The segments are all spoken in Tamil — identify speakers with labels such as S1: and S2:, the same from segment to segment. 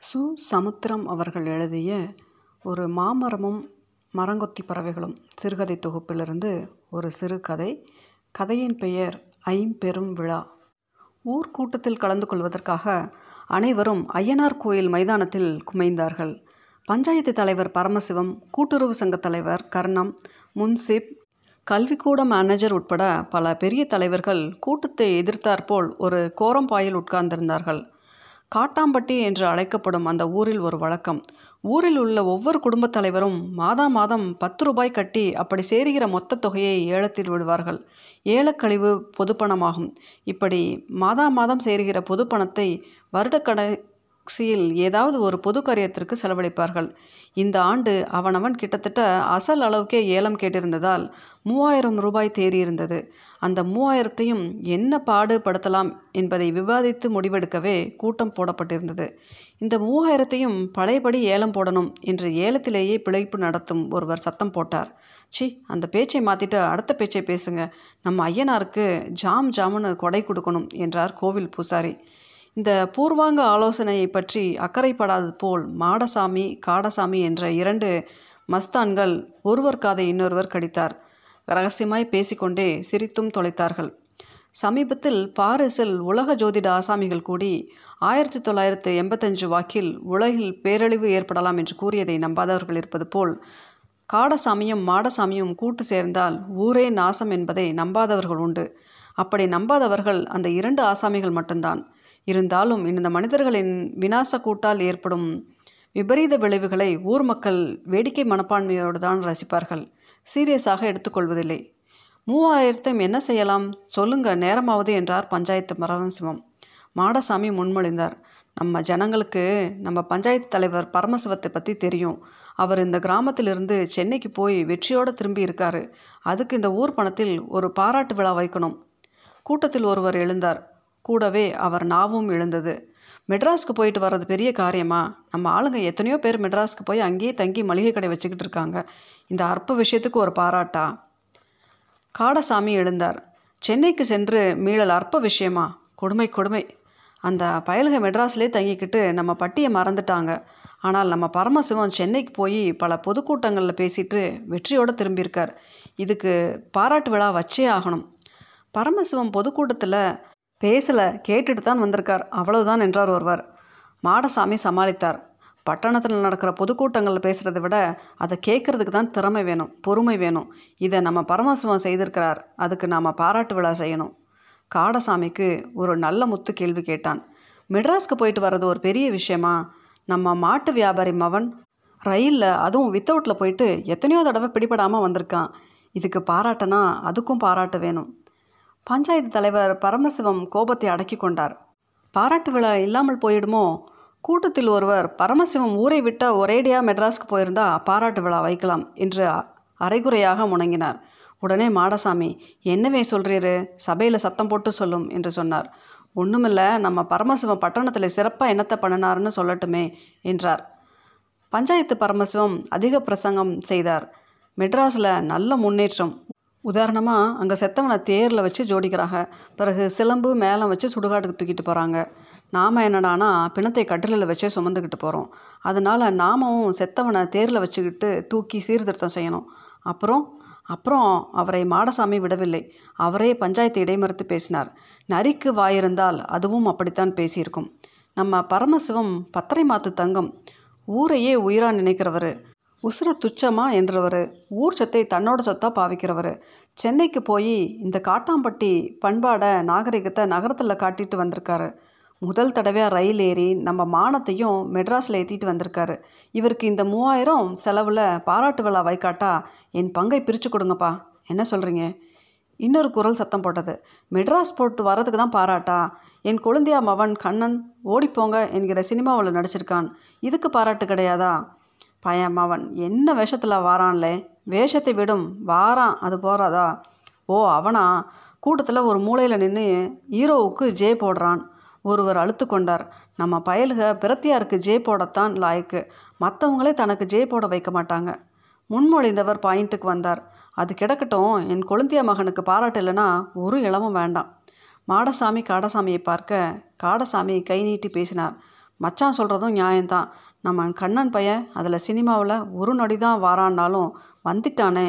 S1: சு சமுத்திரம் அவர்கள் எழுதிய ஒரு மாமரமும் மரங்கொத்தி பறவைகளும் சிறுகதை தொகுப்பிலிருந்து ஒரு சிறுகதை கதையின் பெயர் ஐம்பெரும் விழா. ஊர் கூட்டத்தில் கலந்து கொள்வதற்காக அனைவரும் ஐயனார் கோயில் மைதானத்தில் குமைந்தார்கள். பஞ்சாயத்து தலைவர் பரமசிவம் கூட்டுறவு சங்க தலைவர் கர்ணம் முன்சிப் கல்விக்கூட மேனேஜர் உட்பட பல பெரிய தலைவர்கள் கூட்டத்தை எதிர்த்தாற்போல் ஒரு கோரம்பாயில் உட்கார்ந்திருந்தார்கள். காட்டாம்பட்டி என்று அழைக்கப்படும் அந்த ஊரில் ஒரு வழக்கம். ஊரில் உள்ள ஒவ்வொரு குடும்பத் தலைவரும் மாதா மாதம் பத்து ரூபாய் கட்டி அப்படி சேருகிற மொத்த தொகையை ஏலத்தில் விடுவார்கள். ஏலக்கழிவு பொதுப்பணமாகும். இப்படி மாதா மாதம் சேருகிற பொதுப்பணத்தை வருடக்கடைசியில் ஏதாவது ஒரு பொது காரியத்திற்கு செலவழிப்பார்கள். இந்த ஆண்டு அவனவன் கிட்டத்தட்ட அசல் அளவுக்கே ஏலம் கேட்டிருந்ததால் மூவாயிரம் ரூபாய் தேறியிருந்தது. அந்த மூவாயிரத்தையும் என்ன பாடுபடுத்தலாம் என்பதை விவாதித்து முடிவெடுக்கவே கூட்டம் போடப்பட்டிருந்தது. இந்த மூவாயிரத்தையும் பழையபடி ஏலம் போடணும் என்று ஏலத்திலேயே பிழைப்பு நடத்தும் ஒருவர் சத்தம் போட்டார். சி அந்த பேச்சை மாற்றிட்டு அடுத்த பேச்சை பேசுங்க. நம்ம ஐயனாருக்கு ஜாம் ஜாமுன்னு கொடை கொடுக்கணும் என்றார் கோவில் பூசாரி. இந்த பூர்வாங்க ஆலோசனையை பற்றி அக்கறைப்படாதது போல் மாடசாமி காடசாமி என்ற இரண்டு மஸ்தான்கள் ஒருவர் காதை இன்னொருவர் கடித்தார். ரகசியமாய் பேசிக்கொண்டே சிரித்தும் தொலைத்தார்கள். சமீபத்தில் பாரிஸில் உலக ஜோதிட ஆசாமிகள் கூடி ஆயிரத்தி தொள்ளாயிரத்து எண்பத்தஞ்சு வாக்கில் உலகில் பேரழிவு ஏற்படலாம் என்று கூறியதை நம்பாதவர்கள் இருப்பது போல் காடசாமியும் மாடசாமியும் கூட்டு சேர்ந்தால் ஊரே நாசம் என்பதை நம்பாதவர்கள் உண்டு. அப்படி நம்பாதவர்கள் அந்த இரண்டு ஆசாமிகள் மட்டும்தான். இருந்தாலும் இந்த மனிதர்களின் விநாச கூட்டால் ஏற்படும் விபரீத விளைவுகளை ஊர் மக்கள் வேடிக்கை மனப்பான்மையோடு தான் ரசிப்பார்கள். சீரியஸாக எடுத்துக்கொள்வதில்லை. மூவாயிரத்தையும் என்ன செய்யலாம்? சொல்லுங்க நேரமாவது என்றார் பஞ்சாயத்து மரவசிவம் மாடசாமி முன்மொழிந்தார். நம்ம ஜனங்களுக்கு நம்ம பஞ்சாயத்து தலைவர் பரமசிவத்தை பற்றி தெரியும். அவர் இந்த கிராமத்திலிருந்து சென்னைக்கு போய் வெற்றியோடு திரும்பி இருக்காரு. அதுக்கு இந்த ஊர் பணத்தில் ஒரு பாராட்டு விழா வைக்கணும். கூட்டத்தில் ஒருவர் எழுந்தார். கூடவே அவர் நாவும் எழுந்தது. மெட்ராஸ்க்கு போயிட்டு வர்றது பெரிய காரியமா? நம்ம ஆளுங்க எத்தனையோ பேர் மெட்ராஸ்க்கு போய் அங்கேயே தங்கி மளிகை கடை வச்சுக்கிட்டு இருக்காங்க. இந்த அற்ப விஷயத்துக்கு ஒரு பாராட்டா? காடசாமி எழுந்தார். சென்னைக்கு சென்று மீளல் அற்ப விஷயமா? கொடுமை கொடுமை. அந்த பயல்க மெட்ராஸ்லேயே தங்கிக்கிட்டு நம்ம பட்டியை மறந்துட்டாங்க. ஆனால் நம்ம பரமசிவம் சென்னைக்கு போய் பல பொதுக்கூட்டங்களில் பேசிட்டு வெற்றியோடு திரும்பியிருக்கார். இதுக்கு பாராட்டு விழா வச்சே ஆகணும். பரமசிவம் பொதுக்கூட்டத்தில் பேசலை கேட்டுட்டு தான் வந்திருக்கார். அவ்வளவுதான் என்றார் ஒருவர். மாடசாமி சமாளித்தார். பட்டணத்தில் நடக்கிற பொதுக்கூட்டங்களில் பேசுகிறத விட அதை கேட்குறதுக்கு தான் திறமை வேணும் பொறுமை வேணும். இதை நம்ம பரமசிவம் செய்திருக்கிறார். அதுக்கு நாம் பாராட்டு விழா செய்யணும். காடசாமிக்கு ஒரு நல்ல முத்து கேள்வி கேட்டான். மெட்ராஸ்க்கு போயிட்டு வர்றது ஒரு பெரிய விஷயமா? நம்ம மாட்டு வியாபாரி மவன் ரயிலில் அதுவும் வித்தவுட்டில் போயிட்டு எத்தனையோ தடவை பிடிபடாமல் வந்திருக்கான். இதுக்கு பாராட்டனா அதுக்கும் பாராட்டு வேணும். பஞ்சாயத்து தலைவர் பரமசிவம் கோபத்தை அடக்கி கொண்டார். பாராட்டு விழா இல்லாமல் போயிடுமோ? கூட்டத்தில் ஒருவர் பரமசிவம் ஊரை விட்ட ஒரேடியாக மெட்ராஸ்க்கு போயிருந்தா பாராட்டு விழா வைக்கலாம் என்று அரைகுறையாக முணங்கினார். உடனே மாடசாமி என்னவே சொல்கிறீரு சபையில் சத்தம் போட்டு சொல்லும் என்று சொன்னார். ஒன்றுமில்ல நம்ம பரமசிவம் பட்டணத்தில் சிறப்பாக என்னத்தை பண்ணினார்னு சொல்லட்டுமே என்றார். பஞ்சாயத்து பரமசிவம் அதிக பிரசங்கம் செய்தார். மெட்ராஸில் நல்ல முன்னேற்றம் உதாரணமாக அங்கே செத்தவனை தேரில் வச்சு ஜோடிக்கிறாங்க. பிறகு சிலம்பு மேளம் வச்சு சுடுகாட்டுக்கு தூக்கிட்டு போகிறாங்க நாம் என்னடானா பிணத்தை கட்டிலில் வச்சே சுமந்துக்கிட்டு போகிறோம் அதனால் நாமும் செத்தவனை தேரில் வச்சுக்கிட்டு தூக்கி சீர்திருத்தம் செய்யணும். அப்புறம் அப்புறம் அவரை மாடசாமி விடவில்லை. அவரே பஞ்சாயத்து இடைமறுத்து பேசினார். நரிக்கு வாயிருந்தால் அதுவும் அப்படித்தான் பேசியிருக்கும். நம்ம பரமசிவம் பத்தரை மாத்து தங்கம். ஊரையே உயிராக நினைக்கிறவர். உசுர துச்சமா என்றவர். ஊர் சொத்தை தன்னோட சொத்தாக பாவிக்கிறவர். சென்னைக்கு போய் இந்த காட்டாம்பட்டி பண்பாடை நாகரிகத்தை நகரத்தில் காட்டிட்டு வந்திருக்காரு. முதல் தடவையாக ரயில் ஏறி நம்ம மானத்தையும் மெட்ராஸில் ஏற்றிட்டு வந்திருக்காரு. இவருக்கு இந்த மூவாயிரம் செலவில் பாராட்டு விழா வைக்காட்டா என் பங்கை பிரித்து கொடுங்கப்பா. என்ன சொல்கிறீங்க இன்னொரு குரல் சத்தம் போட்டது. மெட்ராஸ் போட்டு வரதுக்கு தான் பாராட்டா? என் குழந்தையா மவன் கண்ணன் ஓடிப்போங்க என்கிற சினிமாவில் நடிச்சிருக்கான். இதுக்கு பாராட்டு கிடையாதா? பையன் மவன் என்ன வேஷத்தில் வாரான்லே? வேஷத்தை விடும். வாரான். அது போகிறாதா ஓ அவனா? கூட்டத்தில் ஒரு மூலையில் நின்று ஹீரோவுக்கு ஜே போடுறான். ஒருவர் அழுத்து கொண்டார். நம்ம பயலுக பிரத்தியாருக்கு ஜே போடத்தான் லாய்க்கு. மற்றவங்களே தனக்கு ஜே போட வைக்க மாட்டாங்க. முன்மொழிந்தவர் பாயிண்ட்டுக்கு வந்தார். அது கிடக்கட்டும். என் கொழுந்தியா மகனுக்கு பாராட்டு இல்லைன்னா ஒரு இளமும் வேண்டாம். மாடசாமி காடசாமியை பார்க்க காடசாமி கை நீட்டி பேசினார். மச்சான் சொல்கிறதும் நியாயம்தான். நம்ம கண்ணன் பையன் அதில் சினிமாவில் ஒரு நொடி தான் வாரான்னாலும் வந்துட்டானே.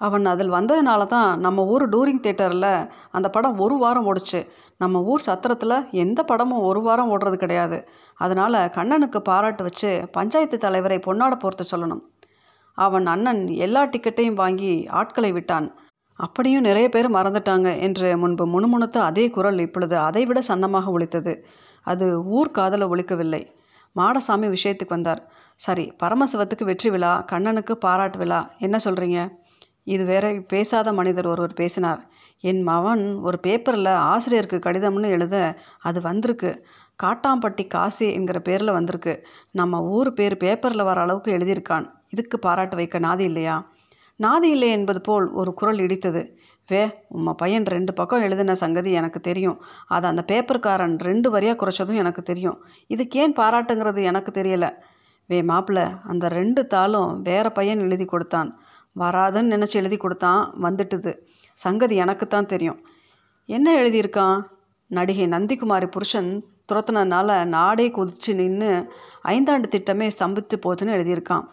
S1: அவன் அதில் வந்ததுனால தான் நம்ம ஊர் டூரிங் தேட்டரில் அந்த படம் ஒரு வாரம் ஓடுச்சு. நம்ம ஊர் சத்திரத்தில் எந்த படமும் ஒரு வாரம் ஓடுறது கிடையாது. அதனால் கண்ணனுக்கு பாராட்டு வச்சு பஞ்சாயத்து தலைவரை பொன்னாட போர்த்து சொல்லணும். அவன் அண்ணன் எல்லா டிக்கெட்டையும் வாங்கி ஆட்களை விட்டான். அப்படியும் நிறைய பேர் மறந்துட்டாங்க என்று முன்பு முணுமுணுத்த அதே குரல் இப்பொழுது அதைவிட சன்னமாக ஒழித்தது அது ஊர் காதல ஒழிக்கவில்லை. மாடசாமி விஷயத்துக்கு வந்தார். சரி பரமசிவத்துக்கு வெற்றி விழா கண்ணனுக்கு பாராட்டு விழா என்ன சொல்கிறீங்க இது வேற பேசாத மனிதர் ஒருவர் பேசினார். என் மகன் ஒரு பேப்பரில் ஆசிரியருக்கு கடிதம்னு எழுத அது வந்திருக்கு. காட்டாம்பட்டி காசி என்கிற பேரில் வந்திருக்கு. நம்ம ஊர் பேர் பேப்பரில் வர அளவுக்கு எழுதியிருக்கான். இதுக்கு பாராட்டு வைக்க நாதி இல்லையா? நாதி இல்லை என்பது போல் ஒரு குரல் இடித்தது. வே உம்மா பையன் ரெண்டு பக்கம் எழுதின சங்கதி எனக்கு தெரியும். அதை அந்த பேப்பர்காரன் ரெண்டு வரியாக குறைச்சதும் எனக்கு தெரியும். இதுக்கு ஏன் பாராட்டுங்கிறது எனக்கு தெரியல. வே மாப்பிள்ள அந்த ரெண்டு தாளும் வேற பையன் எழுதி கொடுத்தான். வராதுன்னு நினச்சி எழுதி கொடுத்தான் வந்துட்டுது. சங்கதி எனக்குத்தான் தெரியும். என்ன எழுதியிருக்கான்? நடிகை நந்திகுமாரி புருஷன் துரத்துனதுனால நாடே குதிச்சு நின்று ஐந்தாண்டு திட்டமே ஸ்தம்பித்து போச்சுன்னு எழுதியிருக்கான்.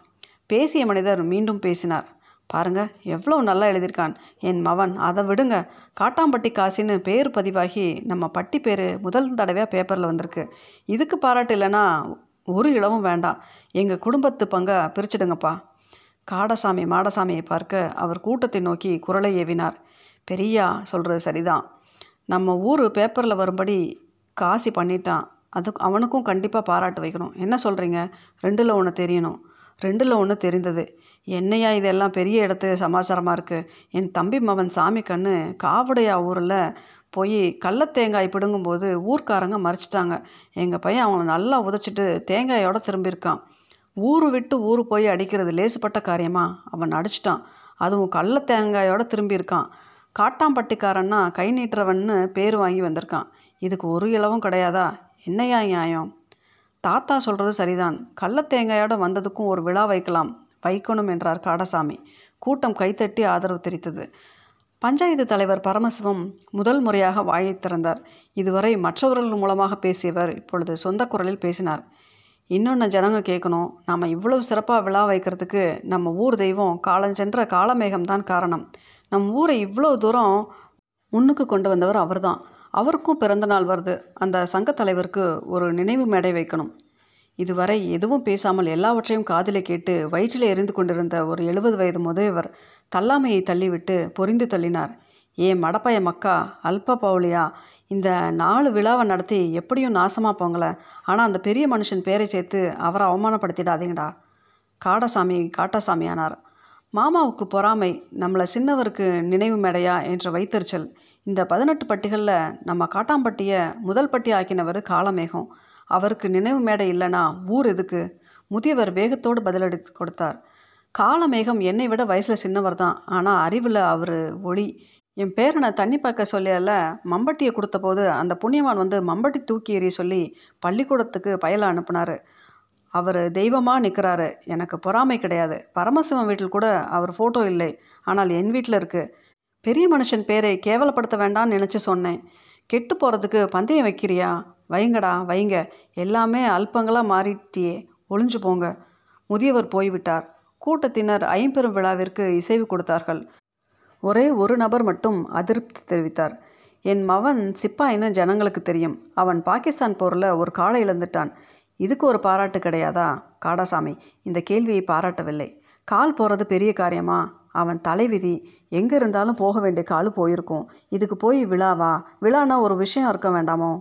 S1: பேசிய மனிதர் மீண்டும் பேசினார். பாருங்க எவ்வளோ நல்லா எழுதியிருக்கான். என் மவன் அதை விடுங்க. காட்டாம்பட்டி காசின்னு பேர் பதிவாகி நம்ம பட்டி பேர் முதல் தடவையாக பேப்பரில் வந்திருக்கு. இதுக்கு பாராட்டு இல்லைன்னா ஒரு இளவும் வேண்டாம். எங்கள் குடும்பத்து பங்கை பிரிச்சிடுங்கப்பா. காடசாமி மாடசாமியை பார்க்க அவர் கூட்டத்தை நோக்கி குரலை ஏவினார். பெரியா சொல்கிறது சரிதான். நம்ம ஊர் பேப்பரில் வரும்படி காசி பண்ணிட்டான். அதுக்கு அவனுக்கும் கண்டிப்பாக பாராட்டு வைக்கணும். என்ன சொல்கிறீங்க ரெண்டில் ஒன்று தெரியணும். ரெண்டில் ஒன்று தெரிந்தது. என்னையா இதெல்லாம் பெரிய இடத்து சமாச்சாரமாக இருக்குது என் தம்பி மவன் சாமி கண்ணு காவடையா ஊரில் போய் கள்ளத்தேங்காய் பிடுங்கும்போது ஊர்க்காரங்க மறைச்சிட்டாங்க. எங்கள் பையன் அவனை நல்லா உதைச்சிட்டு தேங்காயோட திரும்பியிருக்கான். ஊர் விட்டு ஊர் போய் அடிக்கிறது லேசுப்பட்ட காரியமா? அவன் அடிச்சிட்டான் அதுவும் கள்ள தேங்காயோட திரும்பியிருக்கான். காட்டாம்பட்டிக்காரன்னா கை நீட்டுறவன்னு பேர் வாங்கி வந்திருக்கான். இதுக்கு ஒரு இளவும் கிடையாதா? என்னையா நியாயம்? தாத்தா சொல்கிறது சரிதான். கள்ளத்தேங்காயோட வந்ததுக்கும் ஒரு விழா வைக்கலாம் வைக்கணும் என்றார் காடசாமி. கூட்டம் கைத்தட்டி ஆதரவு தெரிவித்தது பஞ்சாயத்து தலைவர் பரமசிவம் முதல் முறையாக வாயை திறந்தார். இதுவரை மற்றவர்கள் மூலமாக பேசியவர் இப்பொழுது சொந்த குரலில் பேசினார். இன்னொன்று ஜனங்க கேட்கணும் நாம் இவ்வளவு சிறப்பாக விழா வைக்கிறதுக்கு நம்ம ஊர் தெய்வம் காலஞ்சென்ற காலமேகம் தான் காரணம். நம் ஊரை இவ்வளோ தூரம் முன்னுக்கு கொண்டு வந்தவர் அவர்தான். அவருக்கும் பிறந்தநாள் வருது. அந்த சங்க தலைவருக்கு ஒரு நினைவு மேடை வைக்கணும். இதுவரை எதுவும் பேசாமல் எல்லாவற்றையும் காதில் கேட்டு வயிற்றில் எரிந்து கொண்டிருந்த ஒரு எழுபது வயது முதல்வர் தள்ளாமையை தள்ளிவிட்டு பொரிந்து தள்ளினார். ஏ மடப்பைய மக்கா அல்ப பவுலியா இந்த நாலு விழாவை நடத்தி எப்படியும் நாசமாக போங்கள. ஆனால் அந்த பெரிய மனுஷன் பேரை சேர்த்து அவரை அவமானப்படுத்திடாதீங்கடா. காடசாமி காட்டாசாமியானார். மாமாவுக்கு பொறாமை நம்மளை சின்னவருக்கு நினைவு மேடையா? என்ற வைத்தறிச்சல் இந்த பதினெட்டு பட்டிகளில் நம்ம காட்டாம்பட்டியை முதல் பட்டி ஆக்கினவர் காலமேகம் அவருக்கு நினைவு மேடை இல்லைனா ஊர் எதுக்கு? முதியவர் வேகத்தோடு பதிலடி கொடுத்தார். காலமேகம் என்னை விட வயசில் சின்னவர் தான். ஆனால் அறிவில் அவர் ஒளி. என் பேரனை தண்ணி பார்க்க சொல்லியால மம்பட்டியை கொடுத்தபோது அந்த புண்ணியவான் வந்து மம்பட்டி தூக்கி எறிய சொல்லி பள்ளிக்கூடத்துக்கு பயலை அனுப்புனார். அவர் தெய்வமாக நிற்கிறாரு எனக்கு பொறாமை கிடையாது. பரமசிவம் வீட்டில் கூட அவர் ஃபோட்டோ இல்லை. ஆனால் என் வீட்டில் இருக்குது பெரிய மனுஷன் பேரை கேவலப்படுத்த வேண்டாம்னு நினச்சி சொன்னேன். கெட்டு போகிறதுக்கு பந்தயம் வைக்கிறியா? வைங்கடா வைங்க. எல்லாமே அல்பங்களாக மாறிட்டியே. ஒளிஞ்சு போங்க. முதியவர் போய்விட்டார். கூட்டத்தினர் ஐம்பெரும் விழாவிற்கு இசைவு கொடுத்தார்கள். ஒரே ஒரு நபர் மட்டும் அதிருப்தி தெரிவித்தார். என் மவன் சிப்பாயின்னு ஜனங்களுக்கு தெரியும். அவன் பாகிஸ்தான் போரில் ஒரு காலை இழந்துட்டான். இதுக்கு ஒரு பாராட்டு கிடையாதா? காடாசாமி இந்த கேள்வியை பாராட்டவில்லை. கால் போகிறது பெரிய காரியமா? அவன் தலைவிதி எங்கே இருந்தாலும் போக வேண்டிய காலு போயிருக்கும். இதுக்கு போய் விழாவா விழானா ஒரு விஷயம் இருக்க வேண்டாமோ?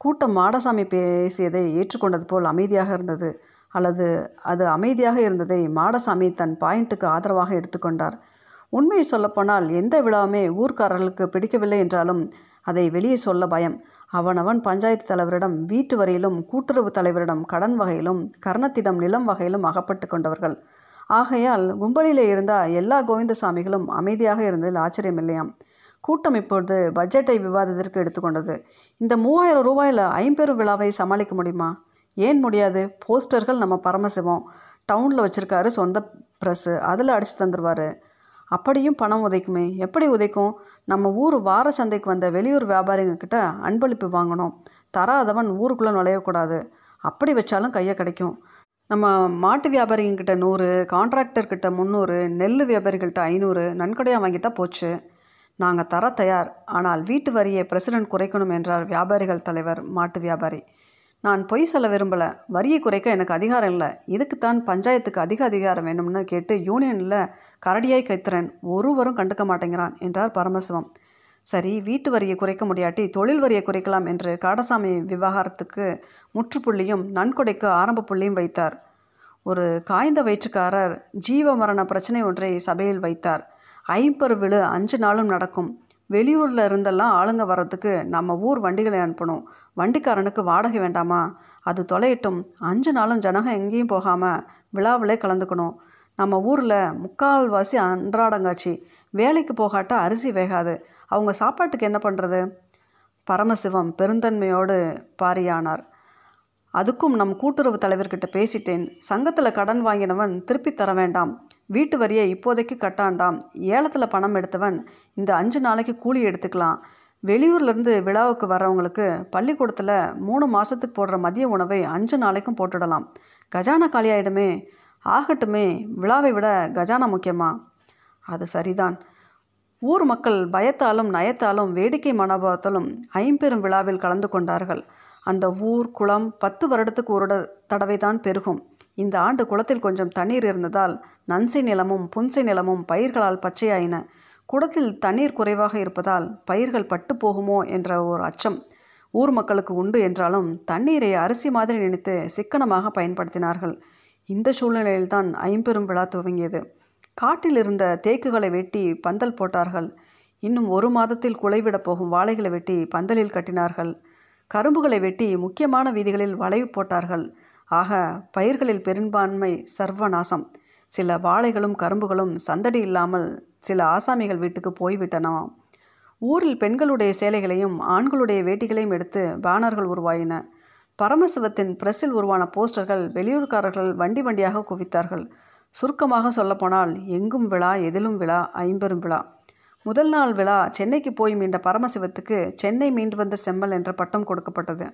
S1: கூட்டம் மாடசாமி பேசியதை ஏற்றுக்கொண்டது போல் அமைதியாக இருந்தது. அல்லது அது அமைதியாக இருந்ததை மாடசாமி தன் பாயிண்ட்டுக்கு ஆதரவாக எடுத்துக்கொண்டார். உண்மையை சொல்லப்போனால் எந்த விழாவுமே ஊர்க்காரர்களுக்கு பிடிக்கவில்லை என்றாலும் அதை வெளியே சொல்ல பயம். அவனவன் பஞ்சாயத்து தலைவரிடம் வீட்டு வரையிலும் கூட்டுறவு தலைவரிடம் கடன் வகையிலும் கர்ணத்திடம் நிலம் வகையிலும் அகப்பட்டு கொண்டவர்கள். ஆகையால் கும்பலிலே இருந்த எல்லா கோவிந்தசாமிகளும் அமைதியாக இருந்ததில் ஆச்சரியமில்லையாம் கூட்டம் இப்பொழுது பட்ஜெட்டை விவாதத்திற்கு எடுத்துக்கொண்டது. இந்த மூவாயிரம் ரூபாயில் ஐம்பெரும் விழாவை சமாளிக்க முடியுமா? ஏன் முடியாது? போஸ்டர்கள் நம்ம பரமசிவம். டவுனில் வச்சுருக்காரு சொந்த ப்ரெஸ்ஸு அதில் அடித்து தந்துடுவார் அப்படியும் பணம் உதைக்குமே. எப்படி உதைக்கும்? நம்ம ஊர் வார சந்தைக்கு வந்த வெளியூர் வியாபாரிங்கக்கிட்ட அன்பளிப்பு வாங்கணும். தராதவன் ஊருக்குள்ளே நுழையக்கூடாது. அப்படி வச்சாலும் கையை கிடைக்கும். நம்ம மாட்டு வியாபாரிங்கிட்ட நூறு கான்ட்ராக்டர்கிட்ட முந்நூறு நெல் வியாபாரிகள்கிட்ட ஐநூறு நன்கொடையாக வாங்கிட்டா போச்சு. நாங்கள் தர தயார். ஆனால் வீட்டு வரியை பிரசிடென்ட் குறைக்கணும் என்றார் வியாபாரிகள் தலைவர் மாட்டு வியாபாரி. நான் பொய் சொல்ல விரும்பலை. வரியை குறைக்க எனக்கு அதிகாரம் இல்லை. இதுக்குத்தான் பஞ்சாயத்துக்கு அதிக அதிகாரம் வேணும்னு கேட்டு யூனியனில் கரடியாய் கைத்திறன். ஒருவரும் கண்டுக்க மாட்டேங்கிறான் என்றார் பரமசிவம். சரி வீட்டு வரியை குறைக்க முடியாட்டி தொழில் வரியை குறைக்கலாம் என்று காடசாமி விவகாரத்துக்கு முற்றுப்புள்ளியும் நன்கொடைக்கு ஆரம்ப புள்ளியும் வைத்தார். ஒரு காய்ந்த வயிற்றுக்காரர் ஜீவ மரண பிரச்சனை ஒன்றை சபையில் வைத்தார். ஐம்பரு விழு அஞ்சு நாளும் நடக்கும். வெளியூரில் இருந்தெல்லாம் ஆளுங்க வர்றதுக்கு நம்ம ஊர் வண்டிகளை அனுப்பணும். வண்டிக்காரனுக்கு வாடகை வேண்டாமா? அது தொலையட்டும். அஞ்சு நாளும் ஜனகம் எங்கேயும் போகாமல் விழாவிலே கலந்துக்கணும். நம்ம ஊரில் முக்கால்வாசி அன்றாடங்காட்சி. வேலைக்கு போகாட்டா அரிசி வேகாது. அவங்க சாப்பாட்டுக்கு என்ன பண்ணுறது பரமசிவம் பெருந்தன்மையோடு பாரியானார். அதுக்கும் நம் கூட்டுறவு தலைவர்கிட்ட பேசிட்டேன். சங்கத்தில் கடன் வாங்கினவன் திருப்பி தர வேண்டாம். வீட்டு வரியை இப்போதைக்கு கட்டாண்டாம். ஏலத்தில் பணம் எடுத்தவன் இந்த அஞ்சு நாளைக்கு கூலி எடுத்துக்கலாம். வெளியூர்லேருந்து விழாவுக்கு வர்றவங்களுக்கு பள்ளிக்கூடத்தில் மூணு மாதத்துக்கு போடுற மதிய உணவை அஞ்சு நாளைக்கும் போட்டுடலாம். கஜானா காலியாயிடுமே. ஆகட்டுமே விழாவை விட கஜானா முக்கியமா? அது சரிதான். ஊர் மக்கள் பயத்தாலும் நயத்தாலும் வேடிக்கை மனோபாவத்தாலும் ஐம்பெரும் விழாவில் கலந்து கொண்டார்கள். அந்த ஊர் குளம் பத்து வருடத்துக்கு ஒரு தடவை தான் பெருகும். இந்த ஆண்டு குளத்தில் கொஞ்சம் தண்ணீர் இருந்ததால் நன்சி நிலமும் புன்சை நிலமும் பயிர்களால் பச்சையாயின. குளத்தில் தண்ணீர் குறைவாக இருப்பதால் பயிர்கள் பட்டு போகுமோ என்ற ஒரு அச்சம் ஊர் மக்களுக்கு உண்டு என்றாலும் தண்ணீரை அரிசி மாதிரி நினைத்து சிக்கனமாக பயன்படுத்தினார்கள். இந்த சூழ்நிலையில்தான் ஐம்பெரும் விழா துவங்கியது. காட்டில் இருந்த தேக்குகளை வெட்டி பந்தல் போட்டார்கள். இன்னும் ஒரு மாதத்தில் குலைவிடப் போகும் வாழைகளை வெட்டி பந்தலில் கட்டினார்கள். கரும்புகளை வெட்டி முக்கியமான வீதிகளில் வளைவு போட்டார்கள். ஆக பயிர்களில் பெரும்பான்மை சர்வநாசம். சில வாழைகளும் கரும்புகளும் சந்தடி இல்லாமல் சில ஆசாமிகள் வீட்டுக்கு போய்விட்டனாம் ஊரில் பெண்களுடைய சேலைகளையும் ஆண்களுடைய வேட்டிகளையும் எடுத்து பேனர்கள் உருவாயின. பரமசிவத்தின் பிரஸில் உருவான போஸ்டர்கள் வெளியூர்காரர்கள் வண்டி வண்டியாக குவித்தார்கள். சுருக்கமாக சொல்லப்போனால் எங்கும் விழா எதிலும் விழா ஐம்பெரும் விழா. முதல் நாள் விழா சென்னைக்கு போய் மீண்ட பரமசிவத்துக்கு சென்னை மீண்டு வந்த செம்மல் என்ற பட்டம் கொடுக்கப்பட்டது.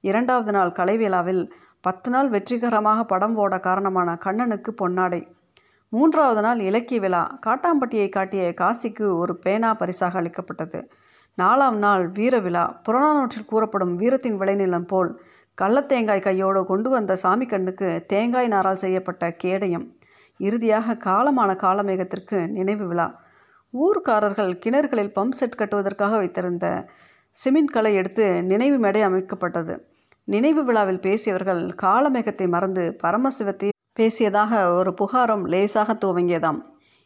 S1: இரண்டாவது நாள் கலைவிழாவில் பத்து நாள் வெற்றிகரமாக படம் ஓட காரணமான கண்ணனுக்கு பொன்னாடை. மூன்றாவது நாள் இலக்கிய விழா காட்டாம்பட்டியை காட்டிய காசிக்கு ஒரு பேனா பரிசாக அளிக்கப்பட்டது. நாலாம் நாள் வீர விழா. புறநானூற்றில் கூறப்படும் வீரத்தின் விளைநிலம் போல் கள்ளத்தேங்காய் கையோடு கொண்டு வந்த சாமி கண்ணுக்கு தேங்காய் நாரால் செய்யப்பட்ட கேடயம். இறுதியாக காலமான காலமேகத்திற்கு நினைவு விழா. ஊர்க்காரர்கள் கிணறுகளில் பம்ப் செட் கட்டுவதற்காக வைத்திருந்த சிமெண்ட் களை எடுத்து நினைவு மேடை அமைக்கப்பட்டது. நினைவு விழாவில் பேசியவர்கள் காலமேகத்தை மறந்து பரமசிவத்தை பேசியதாக ஒரு புகாரம் லேசாக துவங்கியதாம்.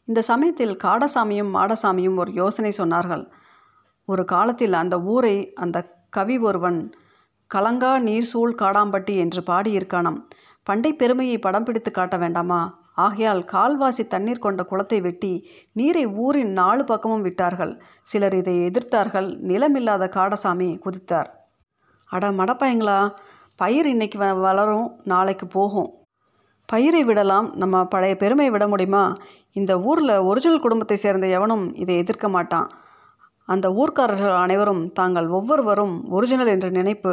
S1: இந்த சமயத்தில் காடசாமியும் மாடசாமியும் ஒரு யோசனை சொன்னார்கள். ஒரு காலத்தில் அந்த ஊரை அந்த கவி ஒருவன் கலங்கா நீர் சூழ் காடாம்பட்டி என்று பாடியிருக்கானாம். பண்டை பெருமையை படம் பிடித்து காட்ட வேண்டாமா? ஆகையால் கால்வாசி தண்ணீர் கொண்ட குளத்தை வெட்டி நீரை ஊரின் நாலு பக்கமும் விட்டார்கள். சிலர் இதை எதிர்த்தார்கள். நிலமில்லாத காடசாமி குதித்தார். அட மடப்பயங்களா பயிர் இன்னைக்கு வ வளரும். நாளைக்கு போகும். பயிரை விடலாம். நம்ம பழைய பெருமையை விட முடியுமா? இந்த ஊரில் ஒரிஜினல் குடும்பத்தை சேர்ந்த எவனும் இதை எதிர்க்க மாட்டான். அந்த ஊர்க்காரர்கள் அனைவரும் தாங்கள் ஒவ்வொருவரும் ஒரிஜினல் என்ற நினைப்பு.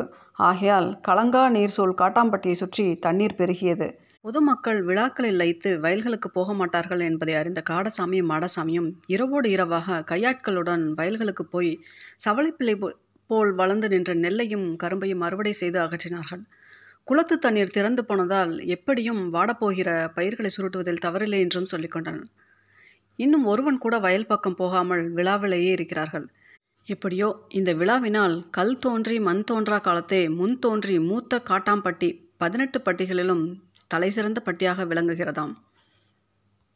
S1: ஆகையால் கலங்கா நீர்சூழ் காட்டாம்பட்டியை சுற்றி தண்ணீர் பெருகியது. பொதுமக்கள் விழாக்களில் லைத்து வயல்களுக்கு போக மாட்டார்கள் என்பதை அறிந்த காடசாமியும் மாடசாமியும் இரவோடு இரவாக கையாட்களுடன் வயல்களுக்கு போய் சவளைப்பிள்ளை போல் வளர்ந்து நின்ற நெல்லையும் கரும்பையும் அறுவடை செய்து அகற்றினார்கள். குளத்து தண்ணீர் திறந்து போனதால் எப்படியும் வாடப்போகிற பயிர்களை சுருட்டுவதில் தவறில்லை என்றும் சொல்லிக்கொண்டனர் இன்னும் ஒருவன் கூட வயல் பக்கம் போகாமல் விழாவிலேயே இருக்கிறார்கள். எப்படியோ இந்த விழாவினால் கல் தோன்றி மண் தோன்றா காலத்தே முன் தோன்றி மூத்த காட்டாம்பட்டி பதினெட்டு பட்டிகளிலும் தலைசிறந்த பட்டியாக விளங்குகிறதாம்.